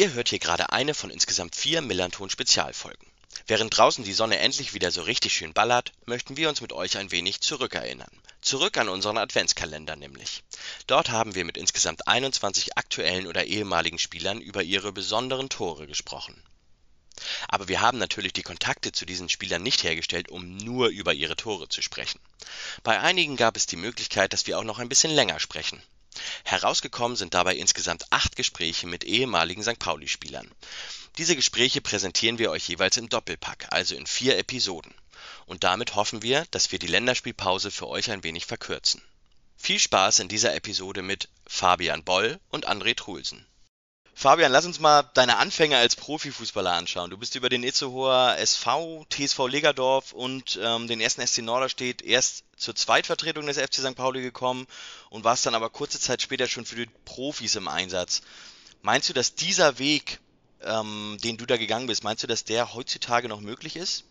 Ihr hört hier gerade eine von insgesamt vier Millanton Spezialfolgen. Während draußen die Sonne endlich wieder so richtig schön ballert, möchten wir uns mit euch ein wenig zurückerinnern. Zurück an unseren Adventskalender nämlich. Dort haben wir mit insgesamt 21 aktuellen oder ehemaligen Spielern über ihre besonderen Tore gesprochen. Aber wir haben natürlich die Kontakte zu diesen Spielern nicht hergestellt, um nur über ihre Tore zu sprechen. Bei einigen gab es die Möglichkeit, dass wir auch noch ein bisschen länger sprechen. Herausgekommen sind dabei insgesamt acht Gespräche mit ehemaligen St. Pauli-Spielern. Diese Gespräche präsentieren wir euch jeweils im Doppelpack, also in vier Episoden. Und damit hoffen wir, dass wir die Länderspielpause für euch ein wenig verkürzen. Viel Spaß in dieser Episode mit Fabian Boll und André Trulsen. Fabian, lass uns mal deine Anfänge als Profifußballer anschauen. Du bist über den Itzehoer SV, TSV Legerdorf und ähm, den ersten SC Norderstedt erst zur Zweitvertretung des FC St. Pauli gekommen und warst dann aber kurze Zeit später schon für die Profis im Einsatz. Meinst du, dass dieser Weg ähm, den du da gegangen bist, meinst du, dass der heutzutage noch möglich ist?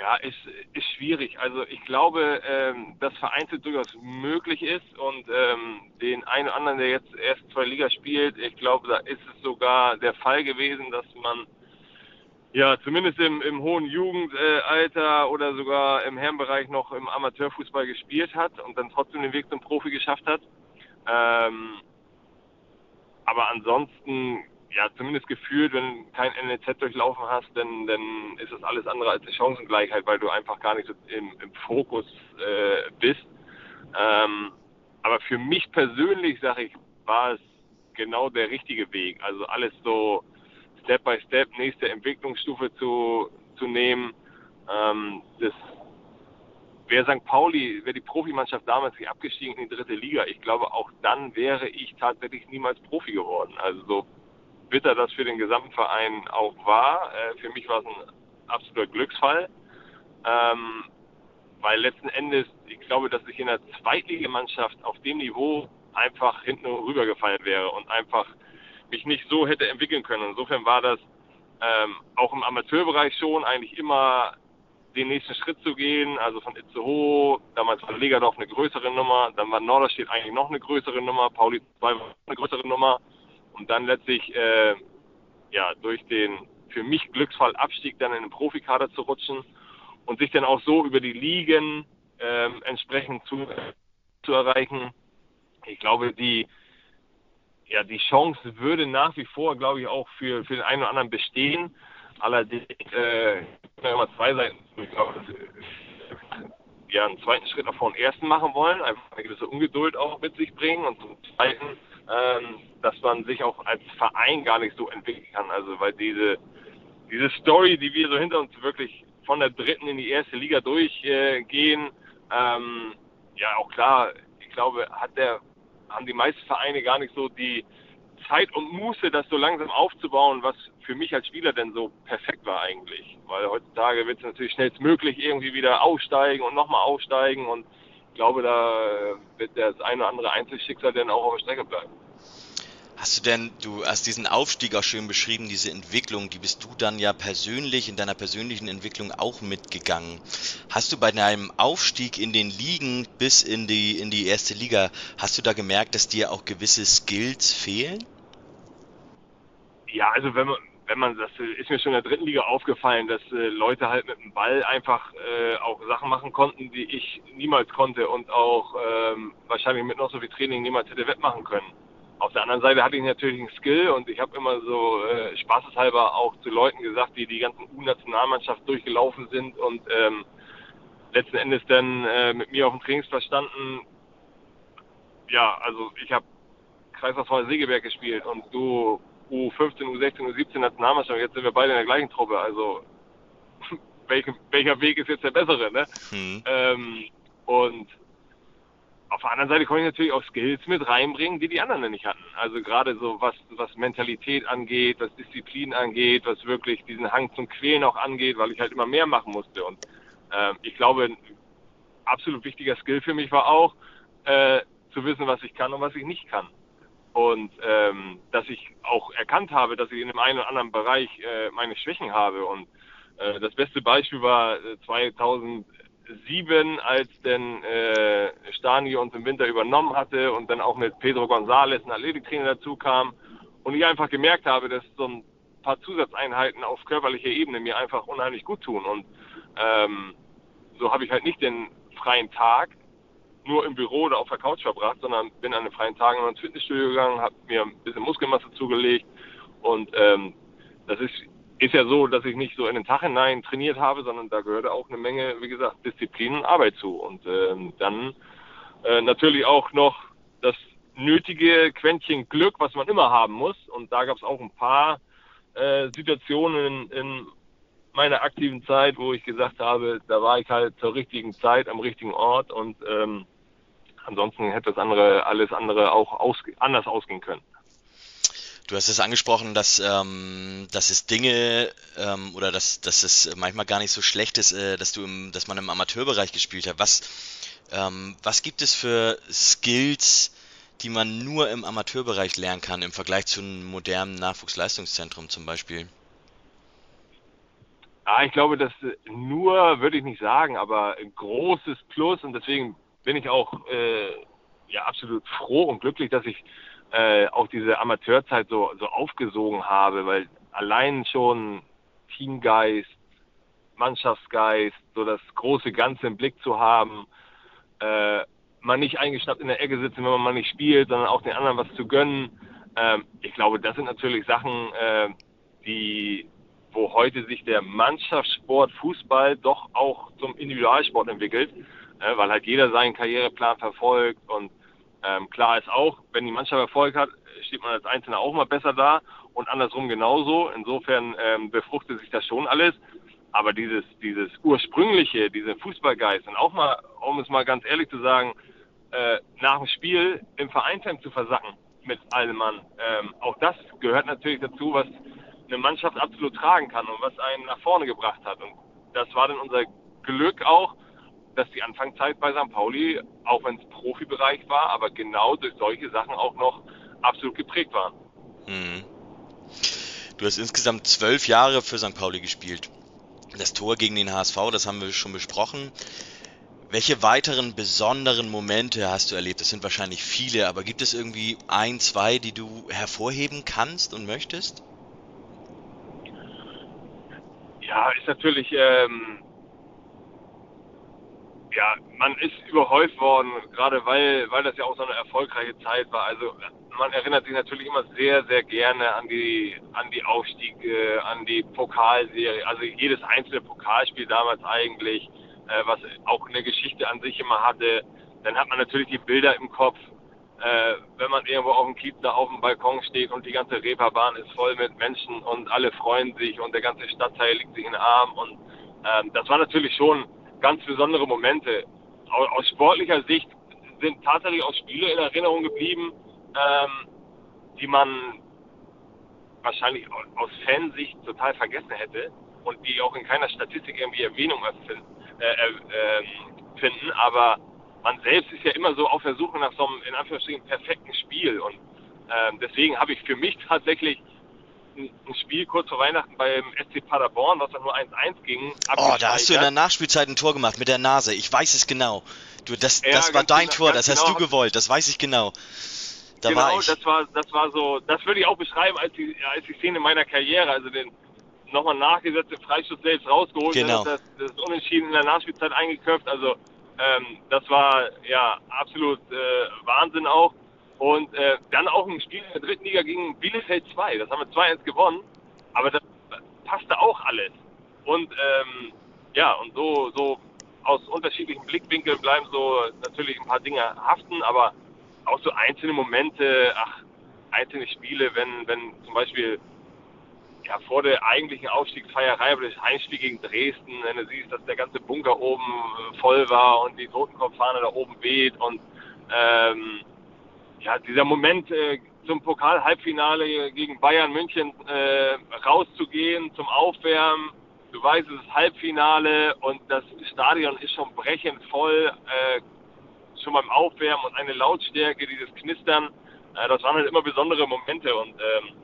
Ja, ist, ist schwierig. Also ich glaube, ähm, dass vereinzelt durchaus möglich ist und ähm, den einen oder anderen, der jetzt erst zwei Liga spielt, ich glaube, da ist es sogar der Fall gewesen, dass man ja zumindest im, im hohen Jugendalter oder sogar im Herrenbereich noch im Amateurfußball gespielt hat und dann trotzdem den Weg zum Profi geschafft hat. Ähm, aber ansonsten, ja, zumindest gefühlt, wenn du kein NLZ durchlaufen hast, dann, dann ist das alles andere als eine Chancengleichheit, weil du einfach gar nicht so im, im Fokus äh, bist. Ähm, aber für mich persönlich, sage ich, war es genau der richtige Weg. Also alles so Step by Step, nächste Entwicklungsstufe zu, zu nehmen. Ähm, das wäre St. Pauli, wäre die Profimannschaft damals nicht abgestiegen in die dritte Liga, ich glaube, auch dann wäre ich tatsächlich niemals Profi geworden. Also so bitter das für den Gesamtverein auch war, äh, für mich war es ein absoluter Glücksfall. Ähm, weil letzten Endes, ich glaube, dass ich in der Zweitligamannschaft auf dem Niveau einfach hinten rübergefallen wäre und einfach mich nicht so hätte entwickeln können. Insofern war das ähm, auch im Amateurbereich schon eigentlich immer den nächsten Schritt zu gehen, also von Itzehoe, damals war Legerdorf eine größere Nummer, dann war Norderstedt eigentlich noch eine größere Nummer, Pauli 2 war eine größere Nummer und dann letztlich äh, ja durch den für mich Glücksfall Abstieg dann in den Profikader zu rutschen und sich dann auch so über die Ligen äh, entsprechend zu, zu erreichen. Ich glaube, die ja, die Chance würde nach wie vor, glaube ich, auch für, für den einen oder anderen bestehen. Allerdings äh, immer zwei Seiten. Ich glaube, ja, einen zweiten Schritt nach vorne ersten machen wollen, einfach eine gewisse Ungeduld auch mit sich bringen und zum zweiten, ähm, dass man sich auch als Verein gar nicht so entwickeln kann. Also weil diese diese Story, die wir so hinter uns wirklich von der dritten in die erste Liga durchgehen, ähm, ja auch klar, ich glaube, hat der haben die meisten Vereine gar nicht so die Zeit und Muße, das so langsam aufzubauen, was für mich als Spieler denn so perfekt war eigentlich. Weil heutzutage wird es natürlich schnellstmöglich irgendwie wieder aufsteigen und nochmal aufsteigen und glaube, da wird das eine oder andere Einzelschicksal dann auch auf der Strecke bleiben. Hast du denn, du hast diesen Aufstieg auch schön beschrieben, diese Entwicklung, die bist du dann ja persönlich in deiner persönlichen Entwicklung auch mitgegangen. Hast du bei deinem Aufstieg in den Ligen bis in die, in die erste Liga, hast du da gemerkt, dass dir auch gewisse Skills fehlen? Ja, also wenn man, wenn man das ist mir schon in der dritten Liga aufgefallen, dass äh, Leute halt mit dem Ball einfach äh, auch Sachen machen konnten, die ich niemals konnte und auch ähm, wahrscheinlich mit noch so viel Training niemals hätte wettmachen können. Auf der anderen Seite hatte ich natürlich einen Skill und ich habe immer so äh, spaßeshalber auch zu Leuten gesagt, die die ganzen U-Nationalmannschaft durchgelaufen sind und ähm, letzten Endes dann äh, mit mir auf dem Trainingsplatz standen. Ja, also ich habe Kreislaufverein Segeberg gespielt und du U15, U16, U17 Nationalmannschaft. Jetzt sind wir beide in der gleichen Truppe. Also welcher, welcher Weg ist jetzt der bessere? Ne? Mhm. Ähm, und auf der anderen Seite konnte ich natürlich auch Skills mit reinbringen, die die anderen nicht hatten. Also gerade so was, was Mentalität angeht, was Disziplin angeht, was wirklich diesen Hang zum Quälen auch angeht, weil ich halt immer mehr machen musste. Und äh, ich glaube, ein absolut wichtiger Skill für mich war auch, äh, zu wissen, was ich kann und was ich nicht kann. Und ähm, dass ich auch erkannt habe, dass ich in dem einen oder anderen Bereich äh, meine Schwächen habe. Und äh, das beste Beispiel war 2007, äh, als denn äh, Stani uns im Winter übernommen hatte und dann auch mit Pedro González ein Athletiktrainer dazu kam und ich einfach gemerkt habe, dass so ein paar Zusatzeinheiten auf körperlicher Ebene mir einfach unheimlich gut tun. Und ähm, so habe ich halt nicht den freien Tag nur im Büro oder auf der Couch verbracht, sondern bin an den freien Tagen ins Fitnessstudio gegangen, habe mir ein bisschen Muskelmasse zugelegt und ähm, das ist, ist ja so, dass ich nicht so in den Tag hinein trainiert habe, sondern da gehörte auch eine Menge, wie gesagt, Disziplin und Arbeit zu. Und ähm, dann äh, natürlich auch noch das nötige Quäntchen Glück, was man immer haben muss. Und da gab es auch ein paar äh, Situationen in, in meiner aktiven Zeit, wo ich gesagt habe, da war ich halt zur richtigen Zeit am richtigen Ort und ähm, ansonsten hätte das andere, alles andere auch aus, anders ausgehen können. Du hast es angesprochen, dass, ähm, dass es Dinge ähm, oder dass, dass es manchmal gar nicht so schlecht ist, äh, dass du im, dass man im Amateurbereich gespielt hat. Was, ähm, was gibt es für Skills, die man nur im Amateurbereich lernen kann im Vergleich zu einem modernen Nachwuchsleistungszentrum zum Beispiel? Ja, ich glaube, das nur würde ich nicht sagen, aber ein großes Plus und deswegen bin ich auch äh, ja absolut froh und glücklich, dass ich äh, auch diese Amateurzeit so, so aufgesogen habe, weil allein schon Teamgeist, Mannschaftsgeist, so das große Ganze im Blick zu haben, äh, man nicht eingeschnappt in der Ecke sitzen, wenn man mal nicht spielt, sondern auch den anderen was zu gönnen. Ähm, ich glaube, das sind natürlich Sachen, äh, die, wo heute sich der Mannschaftssport Fußball doch auch zum Individualsport entwickelt äh, weil halt jeder seinen Karriereplan verfolgt und ähm, klar ist auch, wenn die Mannschaft Erfolg hat, steht man als Einzelner auch mal besser da und andersrum genauso. Insofern ähm, befruchtet sich das schon alles. Aber dieses, dieses ursprüngliche, diese Fußballgeist und auch mal, um es mal ganz ehrlich zu sagen, äh, nach dem Spiel im Vereinsheim zu versacken mit allem Mann, ähm, auch das gehört natürlich dazu, was eine Mannschaft absolut tragen kann und was einen nach vorne gebracht hat. Und das war dann unser Glück auch, dass die Anfangszeit bei St. Pauli, auch wenn es Profibereich war, aber genau durch solche Sachen auch noch absolut geprägt waren. Mhm. Du hast insgesamt zwölf Jahre für St. Pauli gespielt. Das Tor gegen den HSV, das haben wir schon besprochen. Welche weiteren besonderen Momente hast du erlebt? Das sind wahrscheinlich viele, aber gibt es irgendwie ein, zwei, die du hervorheben kannst und möchtest? Ja, ist natürlich ähm, ja, man ist überhäuft worden, gerade weil, weil das ja auch so eine erfolgreiche Zeit war. Also man erinnert sich natürlich immer sehr, sehr gerne an die, an die Aufstiege, an die Pokalserie, also jedes einzelne Pokalspiel damals eigentlich, äh, was auch eine Geschichte an sich immer hatte. Dann hat man natürlich die Bilder im Kopf, äh, wenn man irgendwo auf dem Kiez da auf dem Balkon steht und die ganze Reeperbahn ist voll mit Menschen und alle freuen sich und der ganze Stadtteil liegt sich in den Arm und ähm, das war natürlich schon ganz besondere Momente. Aus sportlicher Sicht sind tatsächlich auch Spiele in Erinnerung geblieben, ähm, die man wahrscheinlich aus Fansicht total vergessen hätte und die auch in keiner Statistik irgendwie Erwähnung erfinden, äh, äh, finden. Aber man selbst ist ja immer so auf der Suche nach so einem, in Anführungsstrichen, perfekten Spiel. Und ähm, deswegen habe ich für mich tatsächlich ein Spiel kurz vor Weihnachten beim SC Paderborn, was dann nur 1-1 ging. Oh, da hast du in der Nachspielzeit ein Tor gemacht mit der Nase. Ich weiß es genau. Du, das, ja, das war dein genau, Tor, das hast genau. du gewollt, das weiß ich genau. Da genau, war ich. das war, das war so, das würde ich auch beschreiben als die, als die Szene meiner Karriere, also den nochmal nachgesetzte Freischuss selbst rausgeholt, genau. das, das Unentschieden in der Nachspielzeit eingeköpft, also ähm, das war ja absolut äh, Wahnsinn auch. Und äh, dann auch ein Spiel in der dritten Liga gegen Bielefeld 2. Das haben wir 2-1 gewonnen. Aber das passte auch alles. Und ähm, ja, und so, so aus unterschiedlichen Blickwinkeln bleiben so natürlich ein paar Dinge haften, aber auch so einzelne Momente, ach, einzelne Spiele, wenn, wenn zum Beispiel ja, vor der eigentlichen Aufstiegsfeierei, aber das Heimspiel gegen Dresden, wenn du siehst, dass der ganze Bunker oben voll war und die Totenkopffahne da oben weht und ähm, ja, dieser Moment äh, zum Pokal-Halbfinale gegen Bayern München äh, rauszugehen, zum Aufwärmen. Du weißt, es ist Halbfinale und das Stadion ist schon brechend voll, äh, schon beim Aufwärmen und eine Lautstärke, dieses Knistern. Äh, das waren halt immer besondere Momente und ähm,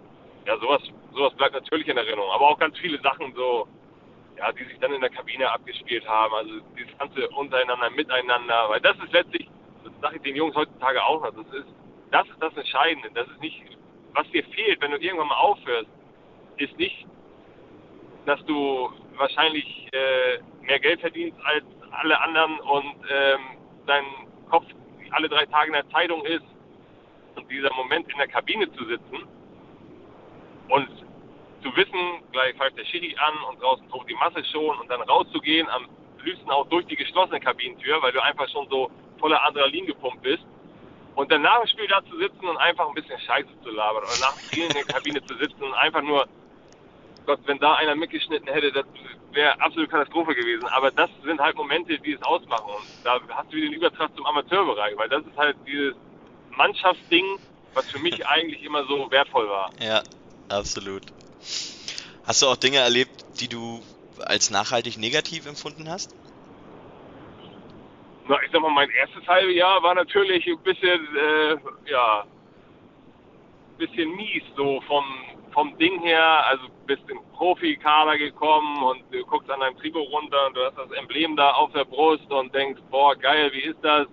ja, sowas, sowas bleibt natürlich in Erinnerung. Aber auch ganz viele Sachen so, ja, die sich dann in der Kabine abgespielt haben. Also dieses ganze untereinander, miteinander, weil das ist letztlich, das sage ich den Jungs heutzutage auch noch, das ist, das ist das Entscheidende. Das ist nicht, was dir fehlt, wenn du irgendwann mal aufhörst, ist nicht, dass du wahrscheinlich äh, mehr Geld verdienst als alle anderen und ähm, dein Kopf alle drei Tage in der Zeitung ist und dieser Moment in der Kabine zu sitzen und zu wissen, gleich pfeift der Schiri an und draußen tobt die Masse schon und dann rauszugehen, am liebsten auch durch die geschlossene Kabinentür, weil du einfach schon so voller Adrenalin gepumpt bist. Und dann nach dem Spiel da zu sitzen und einfach ein bisschen Scheiße zu labern oder nach dem Spiel in der Kabine zu sitzen und einfach nur, Gott, wenn da einer mitgeschnitten hätte, das wäre absolute Katastrophe gewesen. Aber das sind halt Momente, die es ausmachen. Und da hast du wieder den Übertrag zum Amateurbereich, weil das ist halt dieses Mannschaftsding, was für mich eigentlich immer so wertvoll war. Ja, absolut. Hast du auch Dinge erlebt, die du als nachhaltig negativ empfunden hast? Na, ich sag mal, mein erstes halbe Jahr war natürlich ein bisschen, äh, ja, bisschen mies, so vom, vom Ding her. Also bist im Profikader gekommen und du guckst an deinem Trikot runter und du hast das Emblem da auf der Brust und denkst, boah, geil, wie ist das?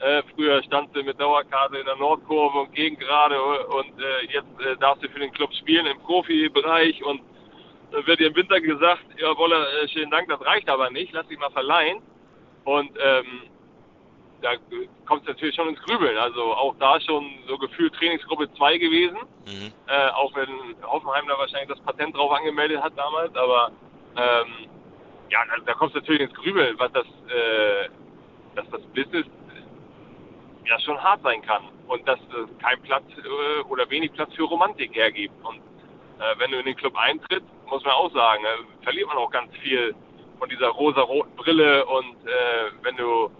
Äh, früher standst du mit Dauerkarte in der Nordkurve und Gegengrade und äh, jetzt äh, darfst du für den Club spielen im Profibereich und dann wird dir im Winter gesagt, ja Wolle, äh, schönen Dank, das reicht aber nicht, lass dich mal verleihen. Und ähm, da kommt es natürlich schon ins Grübeln. Also auch da schon so gefühlt Trainingsgruppe 2 gewesen. Mhm. Äh, auch wenn Hoffenheim da wahrscheinlich das Patent drauf angemeldet hat damals. Aber ähm, ja, da, da kommt es natürlich ins Grübeln, was das, äh, dass das Business ja schon hart sein kann und dass es kein Platz äh, oder wenig Platz für Romantik hergibt. Und äh, wenn du in den Club eintrittst, muss man auch sagen, äh, verliert man auch ganz viel von dieser rosa-roten Brille und äh, wenn du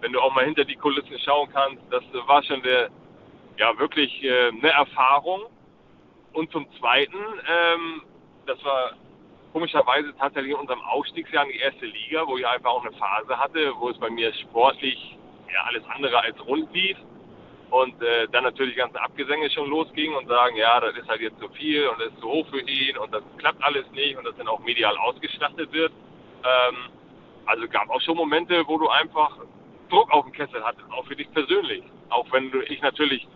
wenn du auch mal hinter die Kulissen schauen kannst, das war schon eine, ja wirklich äh, eine Erfahrung. Und zum Zweiten, ähm, das war komischerweise tatsächlich in unserem Aufstiegsjahr in die erste Liga, wo ich einfach auch eine Phase hatte, wo es bei mir sportlich ja alles andere als rund lief und äh, dann natürlich ganze Abgesänge schon losging und sagen, ja, das ist halt jetzt zu viel und das ist zu hoch für ihn und das klappt alles nicht und das dann auch medial ausgestattet wird. Ähm, also gab auch schon Momente, wo du einfach Druck auf dem Kessel hattest, auch für dich persönlich. Auch wenn du, ich natürlich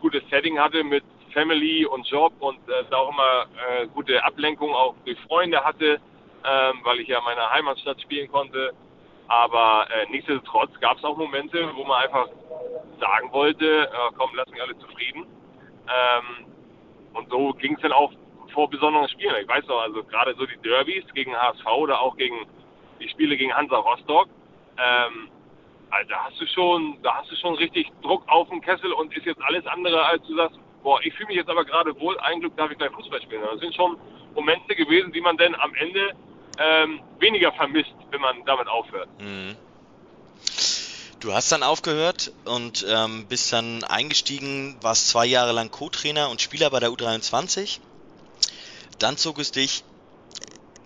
gutes Setting hatte mit Family und Job und äh, da auch immer äh, gute Ablenkung auch durch Freunde hatte, ähm, weil ich ja in meiner Heimatstadt spielen konnte. Aber äh, nichtsdestotrotz gab es auch Momente, wo man einfach sagen wollte, äh, komm, lass mich alle zufrieden. Ähm, und so ging es dann auch vor besonderen Spielen. Ich weiß noch, also gerade so die Derbys gegen HSV oder auch gegen die Spiele gegen Hansa Rostock, ähm, also da hast du schon, da hast du schon richtig Druck auf dem Kessel und ist jetzt alles andere, als du sagst, boah, ich fühle mich jetzt aber gerade wohl, ein Glück darf ich gleich Fußball spielen. Das sind schon Momente gewesen, die man dann am Ende ähm, weniger vermisst, wenn man damit aufhört. Mhm. Du hast dann aufgehört und ähm, bist dann eingestiegen, warst zwei Jahre lang Co-Trainer und Spieler bei der U23. Dann zog es dich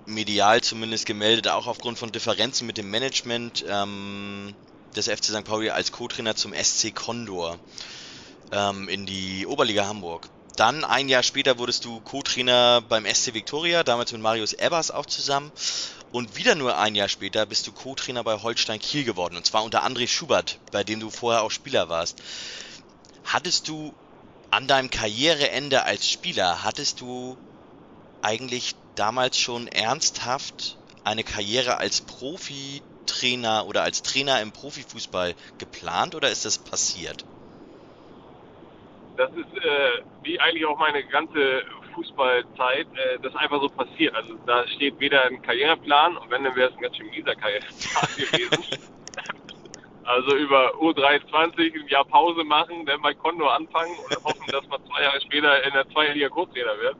medial zumindest gemeldet, auch aufgrund von Differenzen mit dem Management ähm, des FC St. Pauli als Co-Trainer zum SC Condor ähm, in die Oberliga Hamburg. Dann ein Jahr später wurdest du Co-Trainer beim SC Victoria, damals mit Marius Ebbers auch zusammen. Und wieder nur ein Jahr später bist du Co-Trainer bei Holstein Kiel geworden. Und zwar unter André Schubert, bei dem du vorher auch Spieler warst. Hattest du an deinem Karriereende als Spieler, hattest du eigentlich damals schon ernsthaft eine Karriere als Profitrainer oder als Trainer im Profifußball geplant oder ist das passiert? Das ist äh, wie eigentlich auch meine ganze Fußballzeit, äh, das einfach so passiert. Also da steht weder ein Karriereplan und wenn, dann wäre es ein ganz schön mieser Karriereplan gewesen. Also über U23 ein Jahr Pause machen, dann bei Kondo anfangen und hoffen, dass man zwei Jahre später in der Zweierliga Großtrainer wird.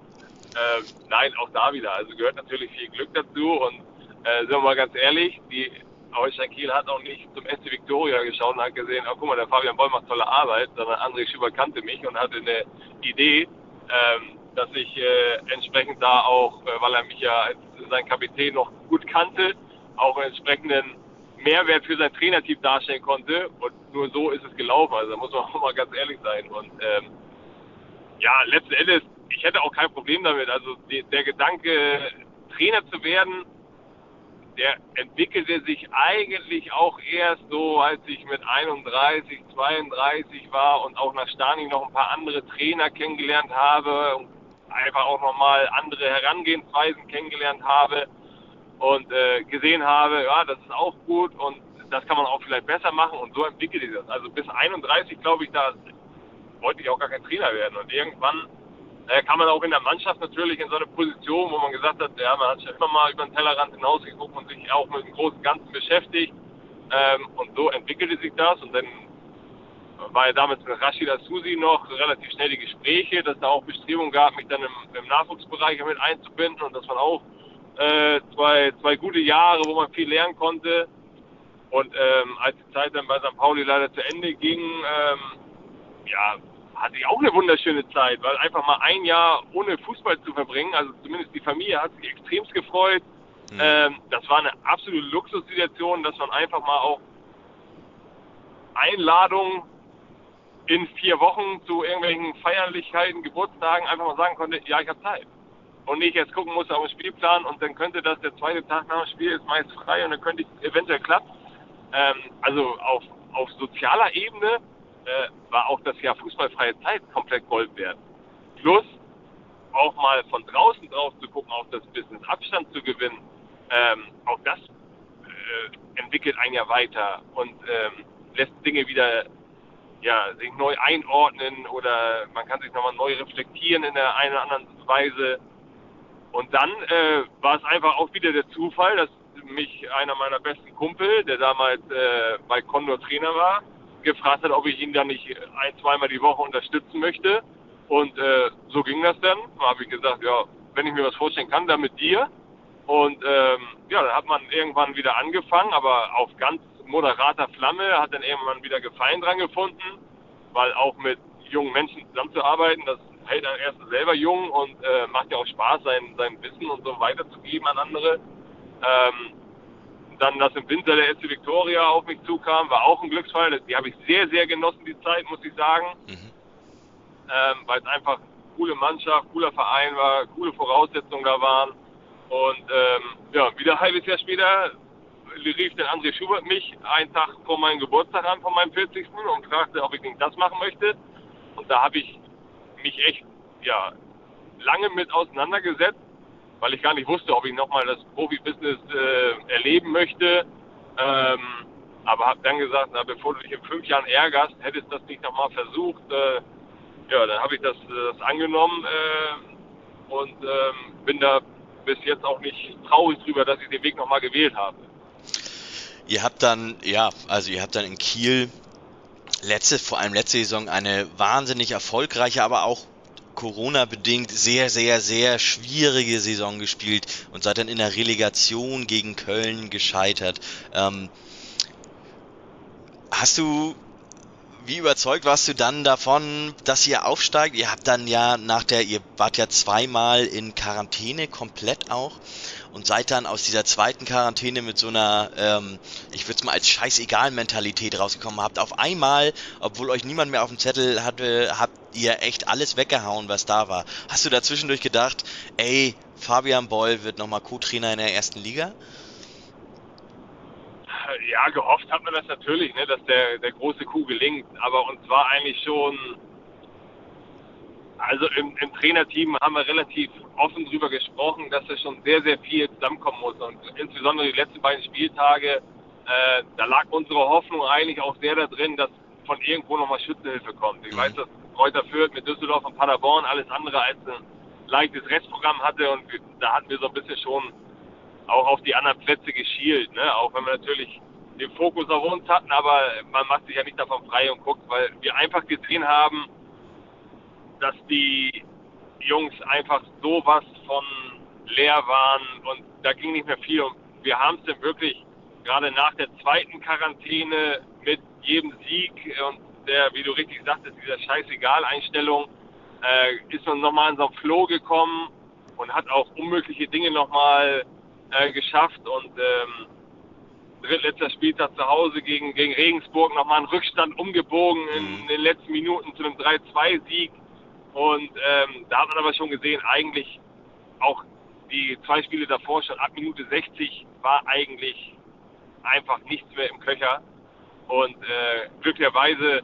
Ähm, nein, auch da wieder. Also gehört natürlich viel Glück dazu und äh, sind wir mal ganz ehrlich, die Holstein Kiel hat auch nicht zum SC Victoria geschaut und hat gesehen, oh guck mal, der Fabian Boll macht tolle Arbeit, sondern André Schüber kannte mich und hatte eine Idee, ähm, dass ich äh, entsprechend da auch, äh, weil er mich ja als sein Kapitän noch gut kannte, auch einen entsprechenden Mehrwert für sein Trainerteam darstellen konnte. Und nur so ist es gelaufen. Also da muss man auch mal ganz ehrlich sein. Und ähm, ja, letzten Endes, ich hätte auch kein Problem damit. Also die, der Gedanke, Trainer zu werden, der entwickelte sich eigentlich auch erst so, als ich mit 31, 32 war und auch nach Stani noch ein paar andere Trainer kennengelernt habe und einfach auch nochmal andere Herangehensweisen kennengelernt habe und äh, gesehen habe, ja, das ist auch gut und das kann man auch vielleicht besser machen und so entwickelt sich das. Also bis 31, glaube ich, da wollte ich auch gar kein Trainer werden und irgendwann äh, kann man auch in der Mannschaft natürlich in so eine Position, wo man gesagt hat, ja, man hat schon immer mal über den Tellerrand hinausgeguckt und sich auch mit dem großen Ganzen beschäftigt. Ähm, und so entwickelte sich das und dann war ja damals mit Rashida Susi noch relativ schnell die Gespräche, dass da auch Bestrebungen gab, mich dann im, im Nachwuchsbereich mit einzubinden und das waren auch äh, zwei, zwei gute Jahre, wo man viel lernen konnte. Und ähm, als die Zeit dann bei St. Pauli leider zu Ende ging, ähm, ja, hatte ich auch eine wunderschöne Zeit, weil einfach mal ein Jahr ohne Fußball zu verbringen, also zumindest die Familie hat sich extremst gefreut. Mhm. Ähm, das war eine absolute Luxussituation, dass man einfach mal auch Einladungen in vier Wochen zu irgendwelchen Feierlichkeiten, Geburtstagen einfach mal sagen konnte, ja, ich habe Zeit. Und nicht jetzt gucken muss auf den Spielplan und dann könnte das der zweite Tag nach dem Spiel ist meist frei und dann könnte ich eventuell klappen. Ähm, also auf, auf sozialer Ebene äh, war auch das Jahr fußballfreie Zeit komplett Gold wert. Plus auch mal von draußen drauf zu gucken, auf das Business Abstand zu gewinnen, ähm, auch das äh, entwickelt ein Jahr weiter und ähm, lässt Dinge wieder ja, sich neu einordnen oder man kann sich nochmal neu reflektieren in der einen oder anderen Weise. Und dann äh, war es einfach auch wieder der Zufall, dass mich einer meiner besten Kumpel, der damals äh, bei Condor Trainer war, gefragt hat, ob ich ihn dann nicht ein, zweimal die Woche unterstützen möchte. Und äh, so ging das dann. Da habe ich gesagt, ja, wenn ich mir was vorstellen kann, dann mit dir. Und ähm, ja, dann hat man irgendwann wieder angefangen, aber auf ganz moderater Flamme, hat dann irgendwann wieder Gefallen dran gefunden, weil auch mit jungen Menschen zusammenzuarbeiten, das hält dann erst selber jung und äh, macht ja auch Spaß, sein, sein Wissen und so weiterzugeben an andere. Ähm, dann, dass im Winter der SC Victoria auf mich zukam, war auch ein Glücksfall. Die habe ich sehr, sehr genossen, die Zeit, muss ich sagen. Mhm. Ähm, weil es einfach coole Mannschaft, cooler Verein war, coole Voraussetzungen da waren. Und ähm, ja, wieder ein halbes Jahr später rief der André Schubert mich einen Tag vor meinem Geburtstag an, von meinem 40. und fragte, ob ich nicht das machen möchte. Und da habe ich mich echt, ja, lange mit auseinandergesetzt weil ich gar nicht wusste, ob ich nochmal das Profibusiness äh, erleben möchte. Ähm, aber habe dann gesagt, na, bevor du dich in fünf Jahren ärgerst, hättest du das nicht nochmal versucht. Äh, ja, dann habe ich das, das angenommen äh, und ähm, bin da bis jetzt auch nicht traurig drüber, dass ich den Weg nochmal gewählt habe. Ihr habt dann, ja, also ihr habt dann in Kiel letzte, vor allem letzte Saison eine wahnsinnig erfolgreiche, aber auch Corona-bedingt sehr, sehr, sehr schwierige Saison gespielt und seid dann in der Relegation gegen Köln gescheitert. Ähm, hast du, wie überzeugt warst du dann davon, dass ihr aufsteigt? Ihr habt dann ja nach der, ihr wart ja zweimal in Quarantäne komplett auch und seid dann aus dieser zweiten Quarantäne mit so einer, ähm, ich würde es mal als Scheißegal-Mentalität rausgekommen. Habt auf einmal, obwohl euch niemand mehr auf dem Zettel hatte, habt ihr echt alles weggehauen, was da war. Hast du dazwischendurch gedacht, ey, Fabian Boll wird nochmal Co-Trainer in der ersten Liga? Ja, gehofft hat man das natürlich, ne, dass der, der große Kuh gelingt. Aber uns war eigentlich schon also im, im, Trainerteam haben wir relativ offen darüber gesprochen, dass da schon sehr, sehr viel zusammenkommen muss. Und insbesondere die letzten beiden Spieltage, äh, da lag unsere Hoffnung eigentlich auch sehr da drin, dass von irgendwo nochmal Schützenhilfe kommt. Ich mhm. weiß, dass Kräuter Fürth mit Düsseldorf und Paderborn alles andere als ein leichtes Restprogramm hatte und da hatten wir so ein bisschen schon auch auf die anderen Plätze geschielt, ne? auch wenn wir natürlich den Fokus auf uns hatten, aber man macht sich ja nicht davon frei und guckt, weil wir einfach gesehen haben, dass die Jungs einfach sowas von leer waren und da ging nicht mehr viel. Und wir haben es dann wirklich gerade nach der zweiten Quarantäne mit jedem Sieg und der, wie du richtig sagtest, dieser Scheißegal-Einstellung, äh, ist man nochmal in so einen Flow gekommen und hat auch unmögliche Dinge nochmal äh, geschafft und ähm, drittletzter Spieltag zu Hause gegen, gegen Regensburg nochmal einen Rückstand umgebogen in, in den letzten Minuten zu einem 3-2-Sieg Und ähm, da hat man aber schon gesehen, eigentlich auch die zwei Spiele davor schon ab Minute 60 war eigentlich einfach nichts mehr im Köcher. Und äh, glücklicherweise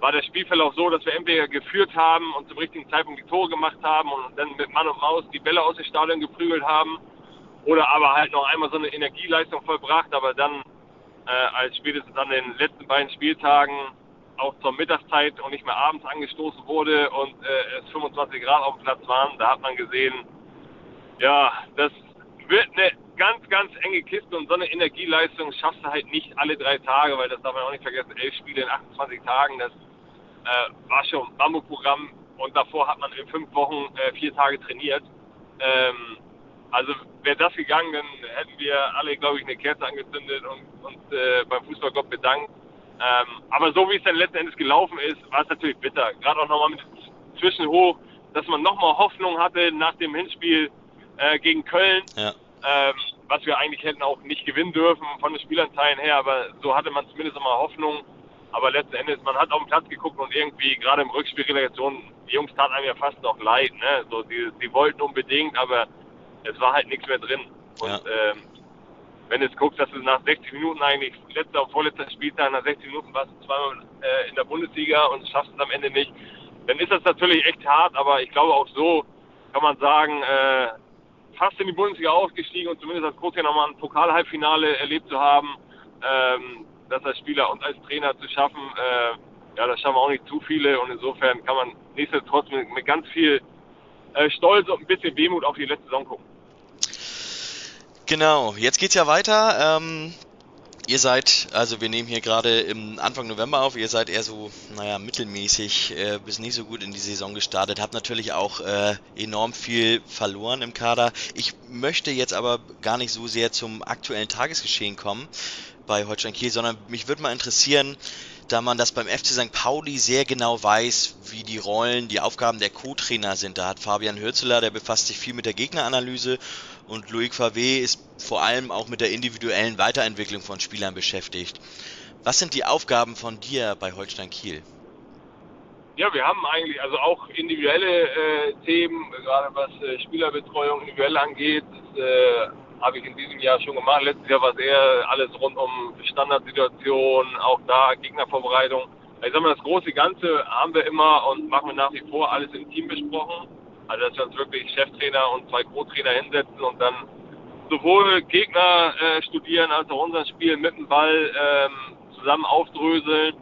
war der Spielverlauf so, dass wir entweder geführt haben und zum richtigen Zeitpunkt die Tore gemacht haben und dann mit Mann und Maus die Bälle aus dem Stadion geprügelt haben oder aber halt noch einmal so eine Energieleistung vollbracht, aber dann äh, als spätestens an den letzten beiden Spieltagen auch zur Mittagszeit und nicht mehr abends angestoßen wurde und äh, es 25 Grad auf dem Platz waren, da hat man gesehen, ja, das wird eine ganz, ganz enge Kiste und so eine Energieleistung schaffst du halt nicht alle drei Tage, weil das darf man auch nicht vergessen, elf Spiele in 28 Tagen, das äh, war schon ein Bambo-Programm und davor hat man in fünf Wochen äh, vier Tage trainiert. Ähm, also wäre das gegangen, dann hätten wir alle, glaube ich, eine Kerze angezündet und uns äh, beim Fußballgott bedankt. Ähm, aber so wie es dann letzten Endes gelaufen ist, war es natürlich bitter. Gerade auch nochmal mit Zwischenhoch, dass man nochmal Hoffnung hatte nach dem Hinspiel äh, gegen Köln. Ja. Ähm, was wir eigentlich hätten auch nicht gewinnen dürfen von den Spielanteilen her, aber so hatte man zumindest immer Hoffnung. Aber letzten Endes, man hat auf den Platz geguckt und irgendwie, gerade im Rückspiel Relegation, die Jungs taten einem ja fast noch leid. Ne? So, die, die wollten unbedingt, aber es war halt nichts mehr drin. Und ja. ähm, wenn du es guckst, dass du nach 60 Minuten eigentlich, letzter und vorletzter Spieltag, nach 60 Minuten warst du zweimal äh, in der Bundesliga und schaffst es am Ende nicht, dann ist das natürlich echt hart, aber ich glaube auch so kann man sagen, äh, fast in die Bundesliga aufgestiegen und zumindest als Coach nochmal ein Pokal-Halbfinale erlebt zu haben, ähm, das als Spieler und als Trainer zu schaffen, äh, ja, das schaffen auch nicht zu viele und insofern kann man nichtsdestotrotz mit, mit ganz viel äh, Stolz und ein bisschen Wehmut auf die letzte Saison gucken. Genau, jetzt geht's ja weiter. Ähm, ihr seid, also wir nehmen hier gerade im Anfang November auf, ihr seid eher so, naja, mittelmäßig äh, bis nicht so gut in die Saison gestartet, habt natürlich auch äh, enorm viel verloren im Kader. Ich möchte jetzt aber gar nicht so sehr zum aktuellen Tagesgeschehen kommen bei Holstein Kiel, sondern mich würde mal interessieren, da man das beim FC St. Pauli sehr genau weiß, wie die Rollen, die Aufgaben der Co-Trainer sind. Da hat Fabian Hürzeler, der befasst sich viel mit der Gegneranalyse und Loic Favre ist vor allem auch mit der individuellen Weiterentwicklung von Spielern beschäftigt. Was sind die Aufgaben von dir bei Holstein Kiel? Ja, wir haben eigentlich also auch individuelle äh, Themen, gerade was äh, Spielerbetreuung individuell angeht. Das äh, habe ich in diesem Jahr schon gemacht. Letztes Jahr war es eher alles rund um Standardsituationen, auch da Gegnervorbereitung. Ich sag mal, das große Ganze haben wir immer und machen wir nach wie vor alles im Team besprochen. Also dass wir uns wirklich Cheftrainer und zwei Co-Trainer hinsetzen und dann sowohl Gegner äh, studieren als auch unser Spiel mit dem Ball ähm, zusammen aufdröseln.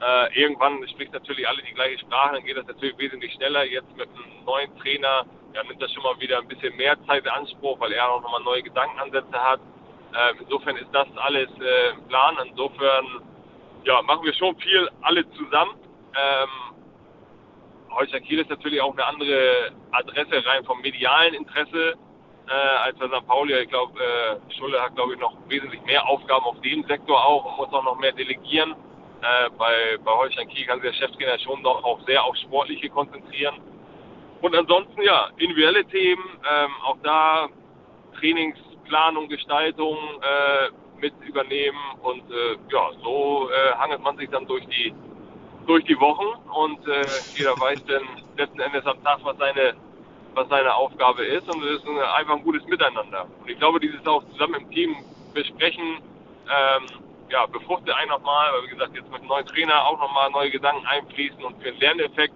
Äh, irgendwann spricht natürlich alle die gleiche Sprache, dann geht das natürlich wesentlich schneller. Jetzt mit einem neuen Trainer ja, nimmt das schon mal wieder ein bisschen mehr Zeit in Anspruch, weil er auch nochmal neue Gedankenansätze hat. Äh, insofern ist das alles äh, im Plan. Insofern ja, machen wir schon viel alle zusammen. Ähm, Holstein Kiel ist natürlich auch eine andere Adresse rein vom medialen Interesse äh, als bei St. Pauli. Ich glaube, äh, Schulle hat, glaube ich, noch wesentlich mehr Aufgaben auf dem Sektor auch und muss auch noch mehr delegieren. Äh, bei, bei Holstein Kiel kann sich der Cheftrainer schon noch auch sehr auf Sportliche konzentrieren. Und ansonsten, ja, individuelle Themen, ähm, auch da Trainingsplanung, Gestaltung äh, mit übernehmen und äh, ja, so äh, hangelt man sich dann durch die durch die Wochen und äh, jeder weiß dann letzten Endes am Tag, was seine, was seine Aufgabe ist und es ist ein, einfach ein gutes Miteinander. Und ich glaube, dieses auch zusammen im Team besprechen, ähm, ja, befruchtet einen nochmal, weil wie gesagt, jetzt mit einem neuen Trainer auch nochmal neue Gedanken einfließen und für den Lerneffekt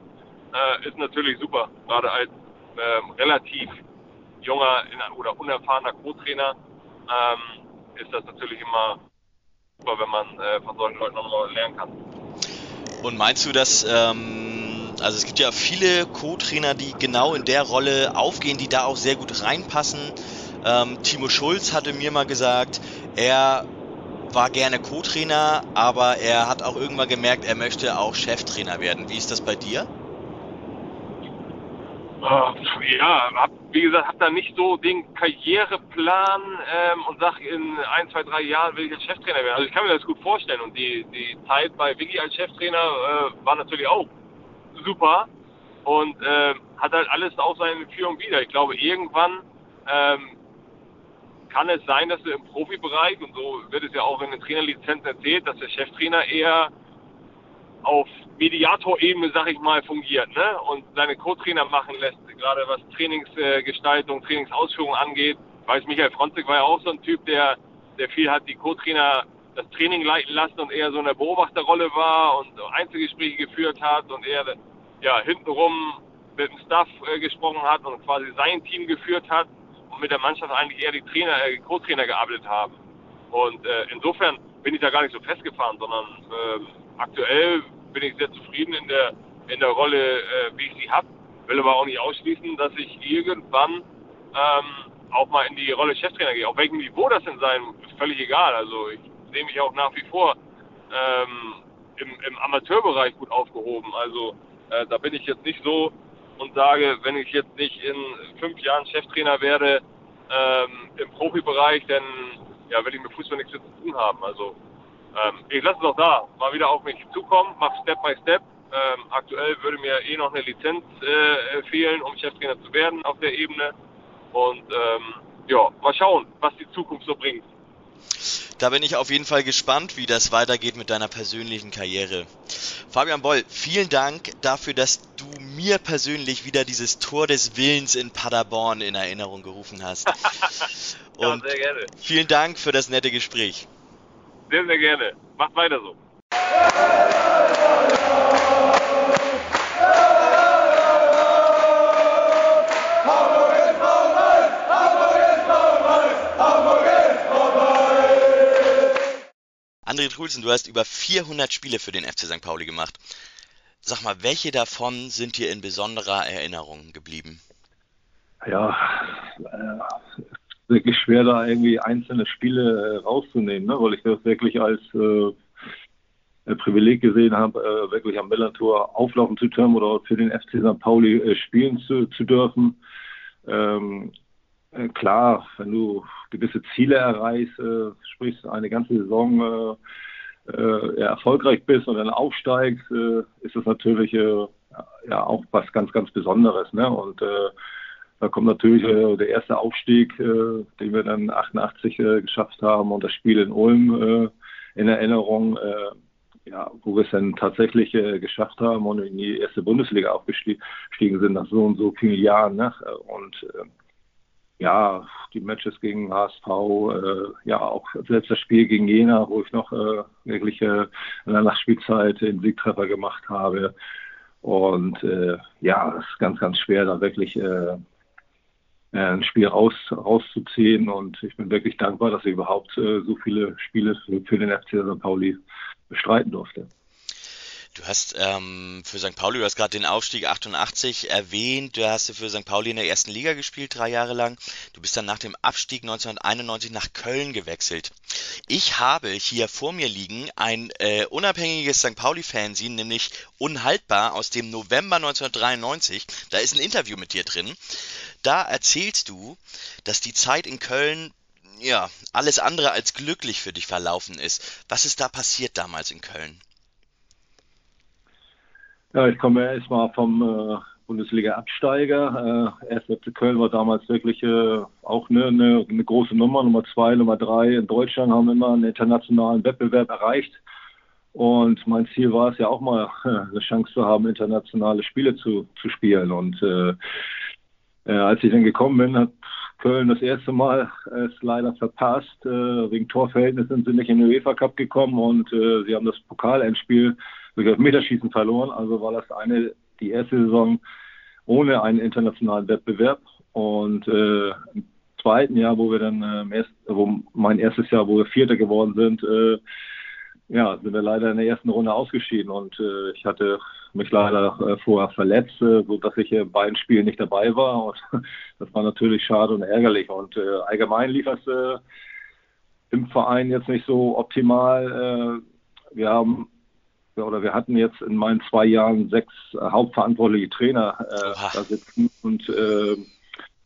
äh, ist natürlich super, gerade als ähm, relativ junger oder unerfahrener Co-Trainer ähm, ist das natürlich immer super, wenn man äh, von solchen Leuten nochmal lernen kann. Und meinst du, dass, ähm, also es gibt ja viele Co-Trainer, die genau in der Rolle aufgehen, die da auch sehr gut reinpassen. Ähm, Timo Schulz hatte mir mal gesagt, er war gerne Co-Trainer, aber er hat auch irgendwann gemerkt, er möchte auch Cheftrainer werden. Wie ist das bei dir? Ja, hab, wie gesagt, habe da nicht so den Karriereplan ähm, und sag in ein, zwei, drei Jahren will ich jetzt Cheftrainer werden. Also ich kann mir das gut vorstellen und die, die Zeit bei Vicky als Cheftrainer äh, war natürlich auch super und äh, hat halt alles auch seine Führung wieder. Ich glaube, irgendwann ähm, kann es sein, dass du im Profibereich, und so wird es ja auch in den Trainerlizenzen erzählt, dass der Cheftrainer eher auf Mediatorebene, sag ich mal, fungiert ne? und seine Co-Trainer machen lässt, gerade was Trainingsgestaltung, Trainingsausführung angeht. Ich weiß, Michael Fronzig war ja auch so ein Typ, der, der viel hat die Co-Trainer das Training leiten lassen und eher so in der Beobachterrolle war und Einzelgespräche geführt hat und eher ja, hintenrum mit dem Staff äh, gesprochen hat und quasi sein Team geführt hat und mit der Mannschaft eigentlich eher die Trainer, äh, Co-Trainer gearbeitet haben. Und äh, insofern bin ich da gar nicht so festgefahren, sondern äh, aktuell bin ich sehr zufrieden in der in der Rolle, äh, wie ich sie habe. Will aber auch nicht ausschließen, dass ich irgendwann ähm, auch mal in die Rolle Cheftrainer gehe. Auf welchem Niveau das denn sein, ist völlig egal. Also ich sehe mich auch nach wie vor ähm, im, im Amateurbereich gut aufgehoben. Also äh, da bin ich jetzt nicht so und sage, wenn ich jetzt nicht in fünf Jahren Cheftrainer werde ähm, im Profibereich, dann ja, will ich mit Fußball nichts zu tun haben. Also ähm, ich lasse es auch da, mal wieder auf mich zukommen, mach Step by Step. Ähm, aktuell würde mir eh noch eine Lizenz äh, fehlen, um Cheftrainer zu werden auf der Ebene. Und ähm, ja, mal schauen, was die Zukunft so bringt. Da bin ich auf jeden Fall gespannt, wie das weitergeht mit deiner persönlichen Karriere. Fabian Boll, vielen Dank dafür, dass du mir persönlich wieder dieses Tor des Willens in Paderborn in Erinnerung gerufen hast. Und ja, sehr gerne. Vielen Dank für das nette Gespräch. Sehr, sehr gerne. Macht weiter so. André Trulsen, du hast über 400 Spiele für den FC St. Pauli gemacht. Sag mal, welche davon sind dir in besonderer Erinnerung geblieben? Ja, wirklich schwer, da irgendwie einzelne Spiele äh, rauszunehmen, ne? weil ich das wirklich als äh, Privileg gesehen habe, äh, wirklich am Millantor auflaufen zu dürfen oder für den FC St. Pauli äh, spielen zu, zu dürfen. Ähm, äh, klar, wenn du gewisse Ziele erreichst, äh, sprich eine ganze Saison äh, äh, erfolgreich bist und dann aufsteigst, äh, ist das natürlich äh, ja auch was ganz, ganz Besonderes. Ne? Und äh, da kommt natürlich äh, der erste Aufstieg, äh, den wir dann 88 äh, geschafft haben und das Spiel in Ulm äh, in Erinnerung, äh, ja, wo wir es dann tatsächlich äh, geschafft haben und in die erste Bundesliga aufgestiegen sind nach so und so vielen Jahren. Ne? Und ja, die Matches gegen HSV, ja auch selbst das Spiel gegen Jena, wo ich noch wirklich in der Nachspielzeit den Siegtreffer gemacht habe. Und ja, es ist ganz, ganz schwer, da wirklich ein Spiel raus, rauszuziehen. Und ich bin wirklich dankbar, dass ich überhaupt äh, so viele Spiele für, für den FC St. Pauli bestreiten durfte. Du hast ähm, für St. Pauli, du hast gerade den Aufstieg 88 erwähnt, du hast für St. Pauli in der ersten Liga gespielt, drei Jahre lang. Du bist dann nach dem Abstieg 1991 nach Köln gewechselt. Ich habe hier vor mir liegen ein äh, unabhängiges St. Pauli-Fanzine, nämlich Unhaltbar aus dem November 1993. Da ist ein Interview mit dir drin. Da erzählst du, dass die Zeit in Köln ja, alles andere als glücklich für dich verlaufen ist. Was ist da passiert damals in Köln? Ja, ich komme erstmal vom äh, Bundesliga-Absteiger. Äh, FC Köln war damals wirklich äh, auch eine, eine, eine, große Nummer, Nummer zwei, Nummer drei in Deutschland, haben immer einen internationalen Wettbewerb erreicht. Und mein Ziel war es ja auch mal, äh, eine Chance zu haben, internationale Spiele zu, zu spielen. Und äh, äh, als ich dann gekommen bin, hat Köln das erste Mal es leider verpasst. Äh, wegen Torverhältnissen sind sie nicht in den UEFA Cup gekommen und äh, sie haben das Pokalendspiel durch Elfmeterschießen verloren. Also war das eine, die erste Saison ohne einen internationalen Wettbewerb. Und äh, im zweiten Jahr, wo wir dann, äh, erst, wo mein erstes Jahr, wo wir Vierter geworden sind, äh, ja, sind wir leider in der ersten Runde ausgeschieden und äh, ich hatte mich leider äh, vorher verletzt, äh, so ich äh, bei beiden Spielen nicht dabei war und das war natürlich schade und ärgerlich und äh, allgemein lief es äh, im Verein jetzt nicht so optimal. Äh, wir haben oder wir hatten jetzt in meinen zwei Jahren sechs äh, hauptverantwortliche Trainer äh, da sitzen. Und äh,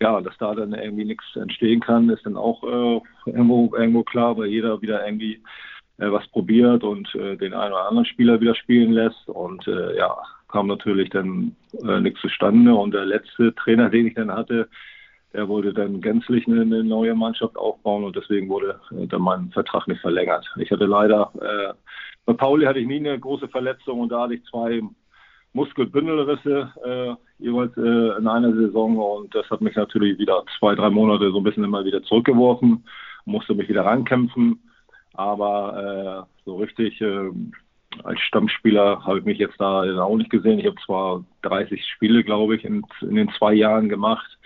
ja, dass da dann irgendwie nichts entstehen kann, ist dann auch äh, irgendwo, irgendwo klar, weil jeder wieder irgendwie äh, was probiert und äh, den einen oder anderen Spieler wieder spielen lässt. Und ja, kam natürlich dann nichts zustande. Und der letzte Trainer, den ich dann hatte, der wollte dann gänzlich eine, eine neue Mannschaft aufbauen und deswegen wurde äh, dann mein Vertrag nicht verlängert. Ich hatte leider äh, Bei Pauli hatte ich nie eine große Verletzung und da hatte ich zwei Muskelbündelrisse äh, jeweils äh, in einer Saison und das hat mich natürlich wieder zwei, drei Monate so ein bisschen immer wieder zurückgeworfen, musste mich wieder rankämpfen, aber äh, so richtig äh, als Stammspieler habe ich mich jetzt da auch nicht gesehen. Ich habe zwar 30 Spiele, glaube ich, in, in den zwei Jahren gemacht